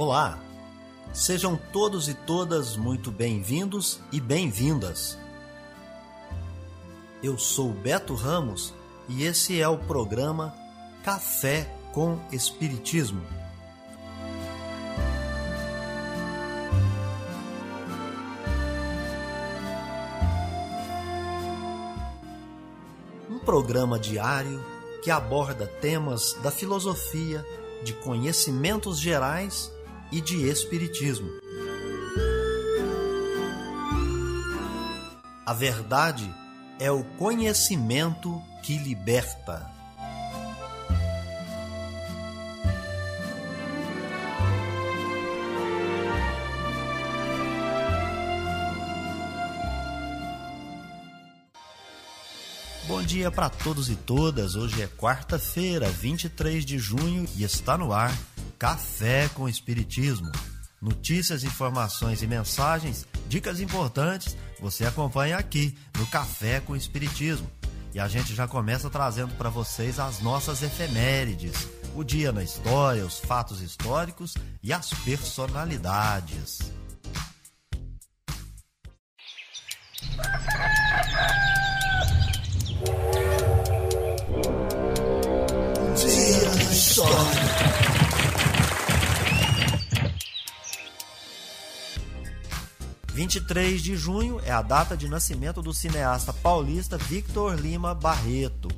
Olá! Sejam todos e todas muito bem-vindos e bem-vindas. Eu sou Beto Ramos e esse é o programa Café com Espiritismo. Um programa diário que aborda temas da filosofia, de conhecimentos gerais e de espiritismo. A verdade é o conhecimento que liberta. Bom dia para todos e todas. Hoje é quarta-feira, 23 de junho e está no ar Café com Espiritismo. Notícias, informações e mensagens, dicas importantes, você acompanha aqui no Café com Espiritismo. E a gente já começa trazendo para vocês as nossas efemérides, o dia na história, os fatos históricos e as personalidades. 23 de junho é a data de nascimento do cineasta paulista Victor Lima Barreto.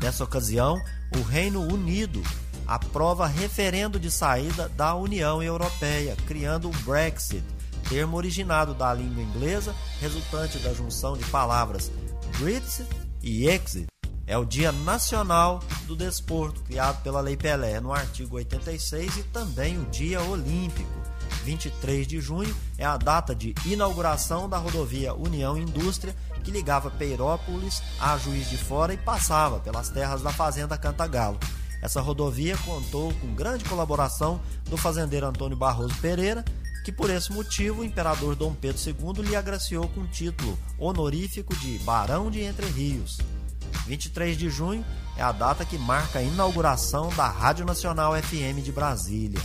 Nessa ocasião, o Reino Unido aprova referendo de saída da União Europeia, criando o Brexit, termo originado da língua inglesa, resultante da junção de palavras Brexit e Exit. É o Dia Nacional do Desporto, criado pela Lei Pelé no artigo 86, e também o Dia Olímpico. 23 de junho é a data de inauguração da rodovia União Indústria, que ligava Peirópolis a Juiz de Fora e passava pelas terras da Fazenda Cantagalo. Essa rodovia contou com grande colaboração do fazendeiro Antônio Barroso Pereira, que por esse motivo o imperador Dom Pedro II lhe agraciou com o título honorífico de Barão de Entre Rios. 23 de junho é a data que marca a inauguração da Rádio Nacional FM de Brasília.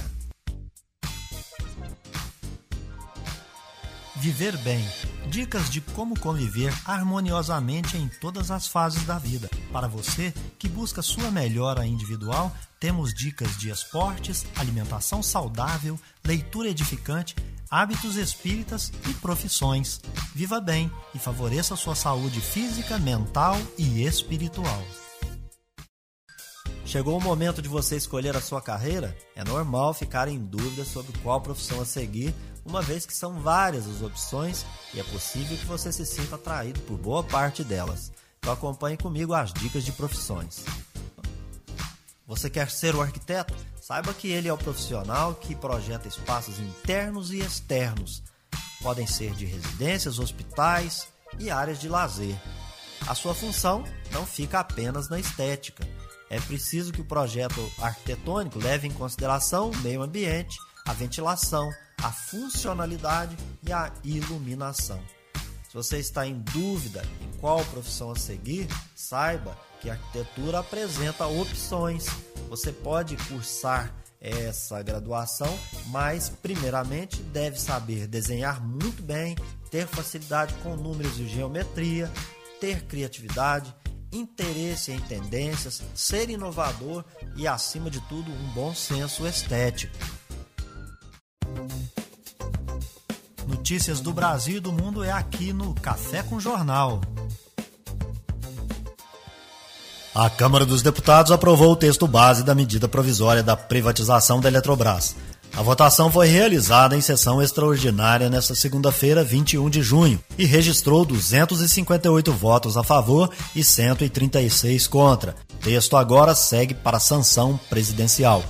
Viver bem. Dicas de como conviver harmoniosamente em todas as fases da vida. Para você que busca sua melhora individual, temos dicas de esportes, alimentação saudável, leitura edificante, hábitos espíritas e profissões. Viva bem e favoreça sua saúde física, mental e espiritual. Chegou o momento de você escolher a sua carreira? É normal ficar em dúvida sobre qual profissão a seguir, uma vez que são várias as opções e é possível que você se sinta atraído por boa parte delas. Então acompanhe comigo as dicas de profissões. Você quer ser o arquiteto? Saiba que ele é o profissional que projeta espaços internos e externos. Podem ser de residências, hospitais e áreas de lazer. A sua função não fica apenas na estética. É preciso que o projeto arquitetônico leve em consideração o meio ambiente, a ventilação, a funcionalidade e a iluminação. Se você está em dúvida em qual profissão a seguir, saiba que a arquitetura apresenta opções. Você pode cursar essa graduação, mas primeiramente deve saber desenhar muito bem, ter facilidade com números e geometria, ter criatividade, interesse em tendências, ser inovador e, acima de tudo, um bom senso estético. Notícias do Brasil e do mundo é aqui no Café com Jornal. A Câmara dos Deputados aprovou o texto base da medida provisória da privatização da Eletrobras. A votação foi realizada em sessão extraordinária nesta segunda-feira, 21 de junho, e registrou 258 votos a favor e 136 contra. O texto agora segue para sanção presidencial.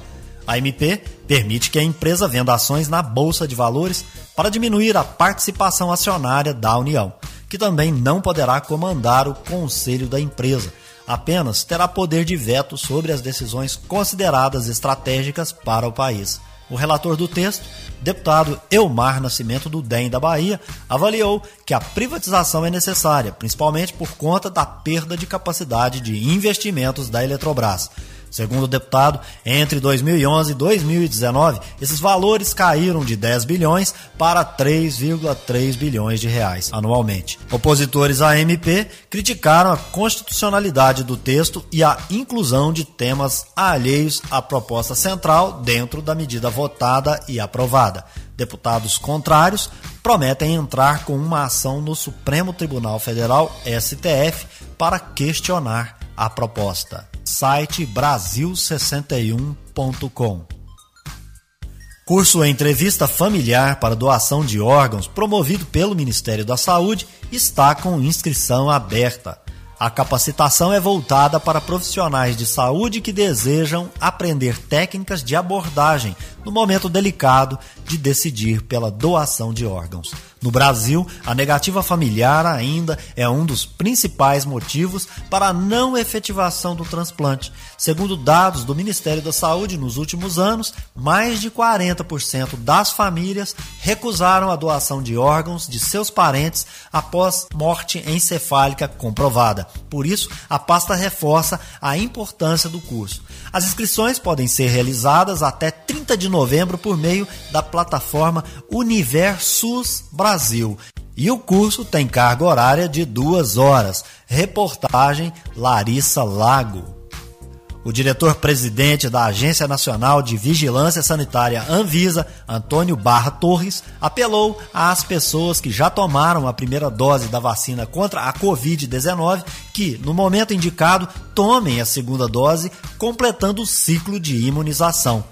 A MP permite que a empresa venda ações na Bolsa de Valores para diminuir a participação acionária da União, que também não poderá comandar o conselho da empresa. Apenas terá poder de veto sobre as decisões consideradas estratégicas para o país. O relator do texto, deputado Elmar Nascimento do DEM da Bahia, avaliou que a privatização é necessária, principalmente por conta da perda de capacidade de investimentos da Eletrobras. Segundo o deputado, entre 2011 e 2019, esses valores caíram de 10 bilhões para 3,3 bilhões de reais anualmente. Opositores à MP criticaram a constitucionalidade do texto e a inclusão de temas alheios à proposta central dentro da medida votada e aprovada. Deputados contrários prometem entrar com uma ação no Supremo Tribunal Federal, STF, para questionar a proposta site brasil61.com. Curso Entrevista Familiar para Doação de Órgãos, promovido pelo Ministério da Saúde, está com inscrição aberta. A capacitação é voltada para profissionais de saúde que desejam aprender técnicas de abordagem no momento delicado de decidir pela doação de órgãos. No Brasil, a negativa familiar ainda é um dos principais motivos para a não efetivação do transplante. Segundo dados do Ministério da Saúde, nos últimos anos, mais de 40% das famílias recusaram a doação de órgãos de seus parentes após morte encefálica comprovada. Por isso, a pasta reforça a importância do curso. As inscrições podem ser realizadas até 30 de novembro por meio da plataforma Universus Brasil. E o curso tem carga horária de duas horas. Reportagem Larissa Lago. O diretor-presidente da Agência Nacional de Vigilância Sanitária Anvisa, Antônio Barra Torres, apelou às pessoas que já tomaram a primeira dose da vacina contra a Covid-19 que, no momento indicado, tomem a segunda dose, completando o ciclo de imunização.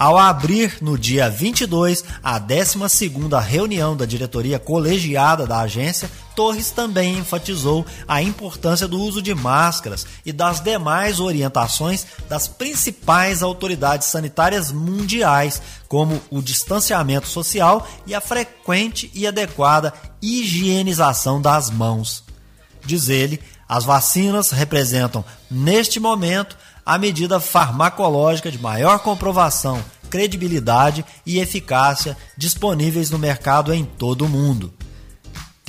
Ao abrir no dia 22 a 12ª reunião da diretoria colegiada da agência, Torres também enfatizou a importância do uso de máscaras e das demais orientações das principais autoridades sanitárias mundiais, como o distanciamento social e a frequente e adequada higienização das mãos. Diz ele, as vacinas representam, neste momento, a medida farmacológica de maior comprovação, credibilidade e eficácia disponíveis no mercado em todo o mundo.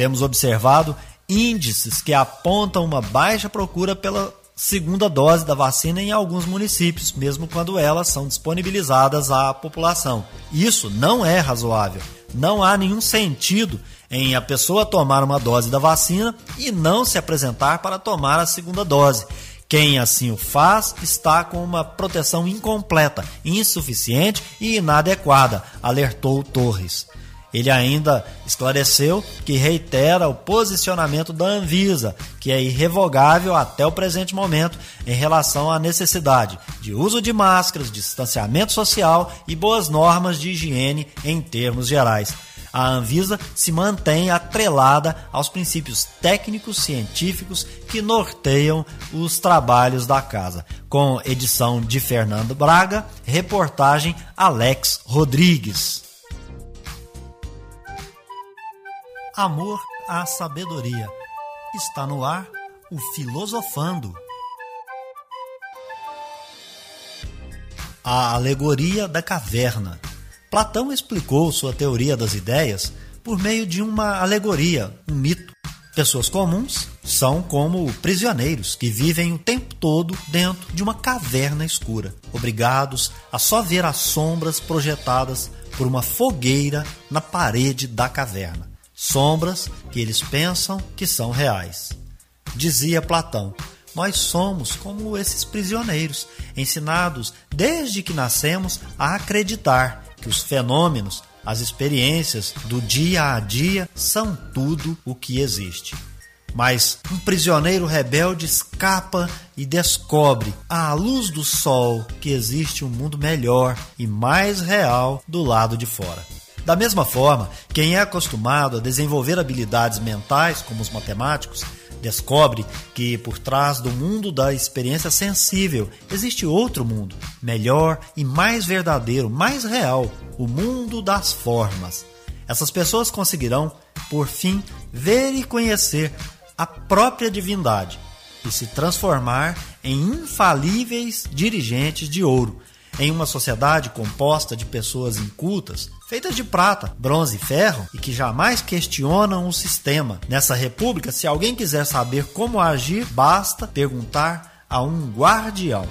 Temos observado índices que apontam uma baixa procura pela segunda dose da vacina em alguns municípios, mesmo quando elas são disponibilizadas à população. Isso não é razoável. Não há nenhum sentido em a pessoa tomar uma dose da vacina e não se apresentar para tomar a segunda dose. Quem assim o faz está com uma proteção incompleta, insuficiente e inadequada, alertou Torres. Ele ainda esclareceu que reitera o posicionamento da Anvisa, que é irrevogável até o presente momento em relação à necessidade de uso de máscaras, distanciamento social e boas normas de higiene em termos gerais a Anvisa se mantém atrelada aos princípios técnicos científicos que norteiam os trabalhos da casa. Com edição de Fernando Braga, reportagem Alex Rodrigues. Amor à sabedoria. Está no ar o Filosofando. A alegoria da caverna Platão explicou sua teoria das ideias por meio de uma alegoria, um mito. Pessoas comuns são como prisioneiros que vivem o tempo todo dentro de uma caverna escura, obrigados a só ver as sombras projetadas por uma fogueira na parede da caverna. Sombras que eles pensam que são reais. Dizia Platão: Nós somos como esses prisioneiros, ensinados desde que nascemos a acreditar que os fenômenos, as experiências do dia a dia são tudo o que existe. Mas um prisioneiro rebelde escapa e descobre, à luz do sol, que existe um mundo melhor e mais real do lado de fora. Da mesma forma, quem é acostumado a desenvolver habilidades mentais, como os matemáticos, descobre que por trás do mundo da experiência sensível existe outro mundo, melhor e mais verdadeiro, mais real, o mundo das formas. Essas pessoas conseguirão, por fim, ver e conhecer a própria divindade e se transformar em infalíveis dirigentes de ouro em uma sociedade composta de pessoas incultas, feitas de prata, bronze e ferro, e que jamais questionam o sistema. Nessa república, se alguém quiser saber como agir, basta perguntar a um guardião.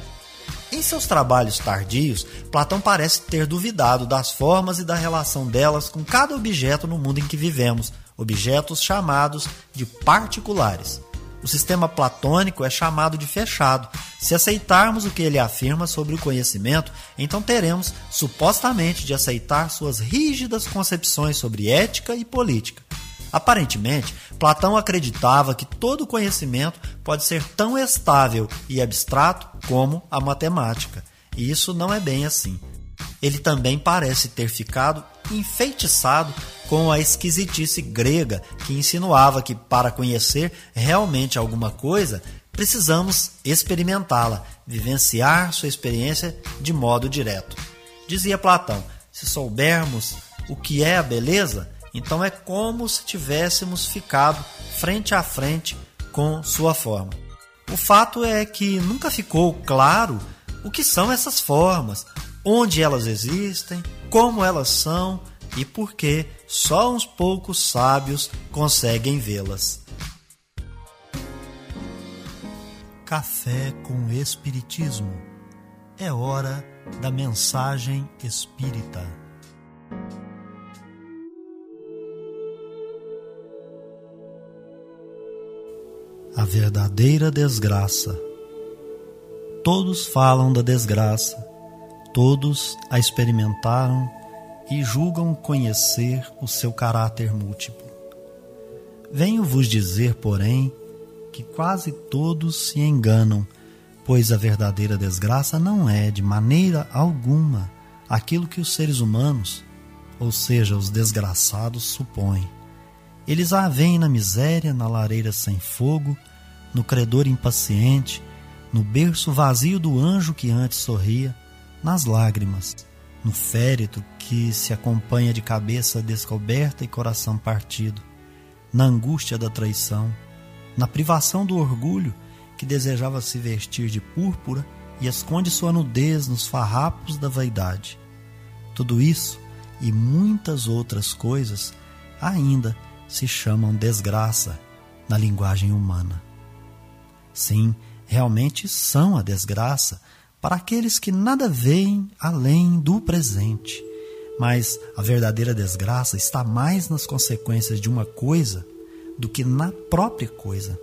Em seus trabalhos tardios, Platão parece ter duvidado das formas e da relação delas com cada objeto no mundo em que vivemos, objetos chamados de particulares. O sistema platônico é chamado de fechado. Se aceitarmos o que ele afirma sobre o conhecimento, então teremos supostamente de aceitar suas rígidas concepções sobre ética e política. Aparentemente, Platão acreditava que todo conhecimento pode ser tão estável e abstrato como a matemática. E isso não é bem assim. Ele também parece ter ficado enfeitiçado com a esquisitice grega que insinuava que para conhecer realmente alguma coisa precisamos experimentá-la, vivenciar sua experiência de modo direto. Dizia Platão: se soubermos o que é a beleza, então é como se tivéssemos ficado frente a frente com sua forma. O fato é que nunca ficou claro o que são essas formas, onde elas existem, como elas são e por que só uns poucos sábios conseguem vê-las. Café com Espiritismo. É hora da mensagem espírita. A verdadeira desgraça. Todos falam da desgraça, todos a experimentaram e julgam conhecer o seu caráter múltiplo. Venho vos dizer, porém, que quase todos se enganam, pois a verdadeira desgraça não é, de maneira alguma, aquilo que os seres humanos, ou seja, os desgraçados, supõem. Eles a veem na miséria, na lareira sem fogo, no credor impaciente, no berço vazio do anjo que antes sorria, nas lágrimas, no féretro que se acompanha de cabeça descoberta e coração partido, na angústia da traição, na privação do orgulho que desejava se vestir de púrpura e esconde sua nudez nos farrapos da vaidade. Tudo isso e muitas outras coisas ainda se chamam desgraça na linguagem humana. Sim, realmente são a desgraça para aqueles que nada veem além do presente. Mas a verdadeira desgraça está mais nas consequências de uma coisa do que na própria coisa.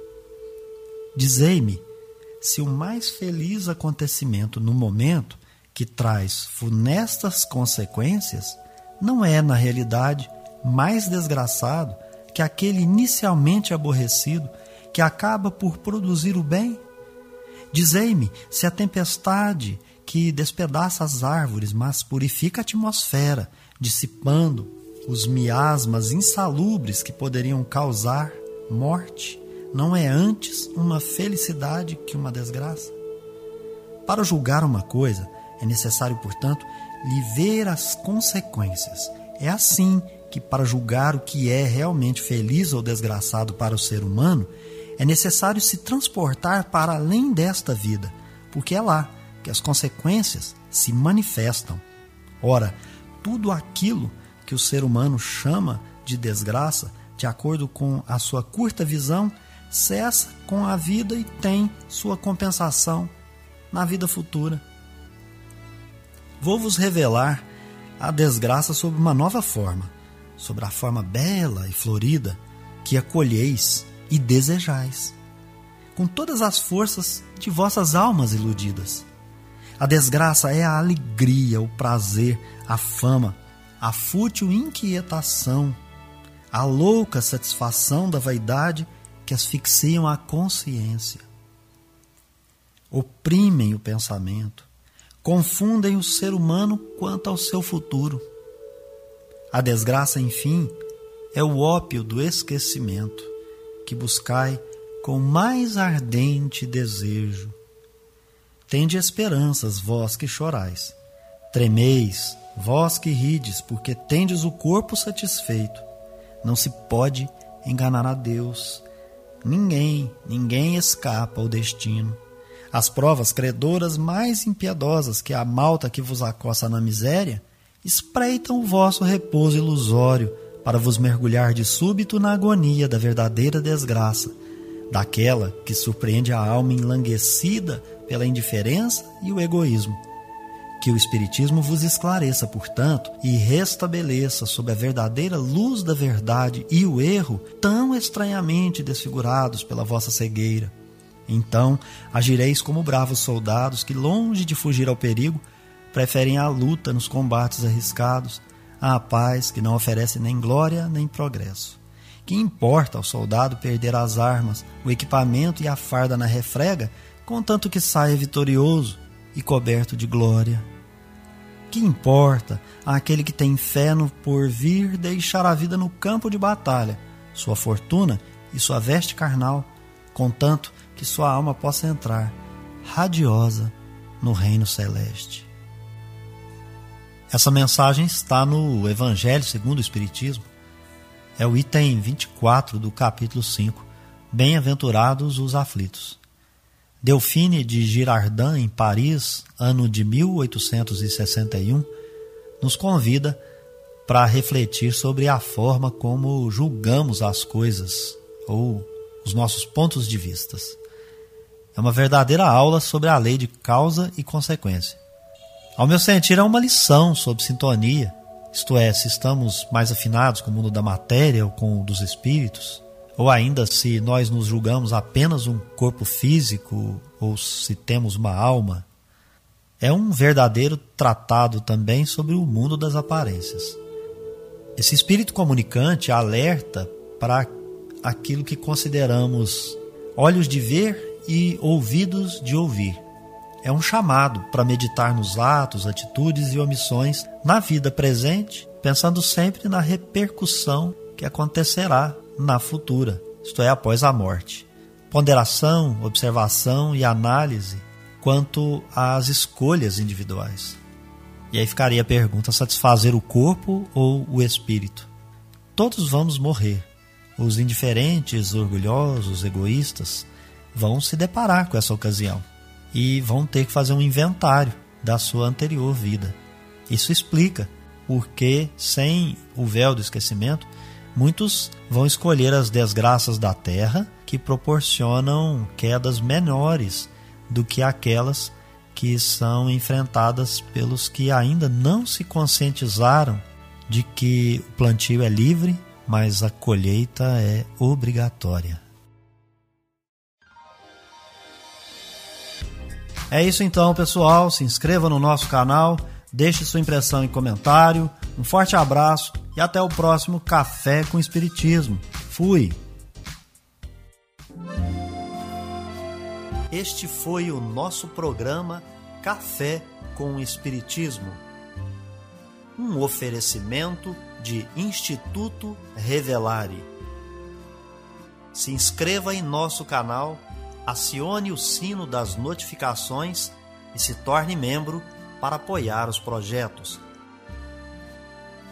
Dizei-me se o mais feliz acontecimento no momento que traz funestas consequências não é, na realidade, mais desgraçado que aquele inicialmente aborrecido que acaba por produzir o bem? Dizei-me se a tempestade que despedaça as árvores, mas purifica a atmosfera, dissipando os miasmas insalubres que poderiam causar morte, não é antes uma felicidade que uma desgraça? Para julgar uma coisa, é necessário, portanto, lhe ver as consequências. É assim que, para julgar o que é realmente feliz ou desgraçado para o ser humano, é necessário se transportar para além desta vida, porque é lá que as consequências se manifestam. Ora, tudo aquilo que o ser humano chama de desgraça, de acordo com a sua curta visão, cessa com a vida e tem sua compensação na vida futura. Vou vos revelar a desgraça sob uma nova forma, sobre a forma bela e florida que acolheis e desejais, com todas as forças de vossas almas iludidas. A desgraça é a alegria, o prazer, a fama, a fútil inquietação, a louca satisfação da vaidade que asfixiam a consciência. Oprimem o pensamento, confundem o ser humano quanto ao seu futuro. A desgraça, enfim, é o ópio do esquecimento que buscai com mais ardente desejo. Tende esperanças, vós que chorais. Tremeis, vós que rides, porque tendes o corpo satisfeito. Não se pode enganar a Deus. Ninguém, ninguém escapa ao destino. As provas credoras mais impiedosas que a malta que vos acossa na miséria espreitam o vosso repouso ilusório para vos mergulhar de súbito na agonia da verdadeira desgraça, daquela que surpreende a alma enlanguecida pela indiferença e o egoísmo. Que o Espiritismo vos esclareça, portanto, e restabeleça sob a verdadeira luz da verdade e o erro tão estranhamente desfigurados pela vossa cegueira. Então agireis como bravos soldados que, longe de fugir ao perigo, preferem a luta nos combates arriscados, à paz que não oferece nem glória nem progresso. Que importa ao soldado perder as armas, o equipamento e a farda na refrega, contanto que saia vitorioso e coberto de glória. Que importa àquele que tem fé no porvir deixar a vida no campo de batalha, sua fortuna e sua veste carnal, contanto que sua alma possa entrar, radiosa, no reino celeste. Essa mensagem está no Evangelho segundo o Espiritismo. É o item 24 do capítulo 5. Bem-aventurados os aflitos. Delphine de Girardin, em Paris, ano de 1861, nos convida para refletir sobre a forma como julgamos as coisas ou os nossos pontos de vistas. É uma verdadeira aula sobre a lei de causa e consequência. Ao meu sentir, é uma lição sobre sintonia, isto é, se estamos mais afinados com o mundo da matéria ou com o dos espíritos, ou ainda se nós nos julgamos apenas um corpo físico ou se temos uma alma. É um verdadeiro tratado também sobre o mundo das aparências. Esse espírito comunicante alerta para aquilo que consideramos olhos de ver e ouvidos de ouvir. É um chamado para meditar nos atos, atitudes e omissões na vida presente, pensando sempre na repercussão que acontecerá na futura, isto é, após a morte. Ponderação, observação e análise quanto às escolhas individuais. E aí ficaria a pergunta: satisfazer o corpo ou o espírito? Todos vamos morrer. Os indiferentes, orgulhosos, egoístas, vão se deparar com essa ocasião e vão ter que fazer um inventário da sua anterior vida. Isso explica porque, sem o véu do esquecimento, muitos vão escolher as desgraças da terra que proporcionam quedas menores do que aquelas que são enfrentadas pelos que ainda não se conscientizaram de que o plantio é livre, mas a colheita é obrigatória. É isso então, pessoal. Se inscreva no nosso canal, deixe sua impressão em comentário. Um forte abraço e até o próximo Café com Espiritismo. Fui! Este foi o nosso programa Café com Espiritismo. Um oferecimento de Instituto Revelare. Se inscreva em nosso canal acione o sino das notificações e se torne membro para apoiar os projetos.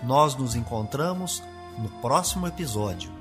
Nós nos encontramos no próximo episódio.